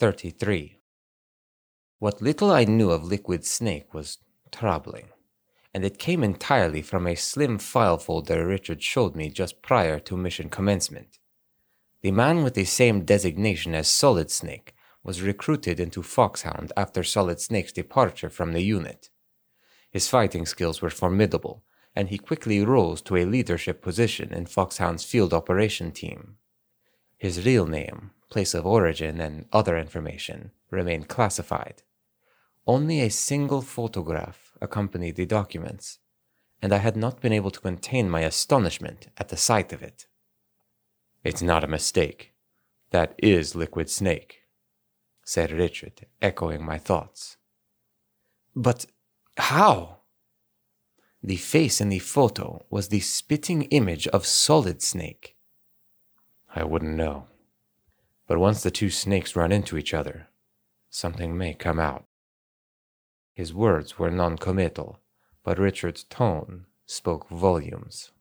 33. What little I knew of Liquid Snake was troubling, and it came entirely from a slim file folder Richard showed me just prior to mission commencement. The man with the same designation as Solid Snake was recruited into Foxhound after Solid Snake's departure from the unit. His fighting skills were formidable, and he quickly rose to a leadership position in Foxhound's field operation team. His real name, place of origin, and other information remain classified. Only a single photograph accompanied the documents, and I had not been able to contain my astonishment at the sight of it. It's not a mistake. That is Liquid Snake, said Richard, echoing my thoughts. But how? The face in the photo was the spitting image of Solid Snake. I wouldn't know. But once the two snakes run into each other, something may come out. His words were non committal, but Richard's tone spoke volumes.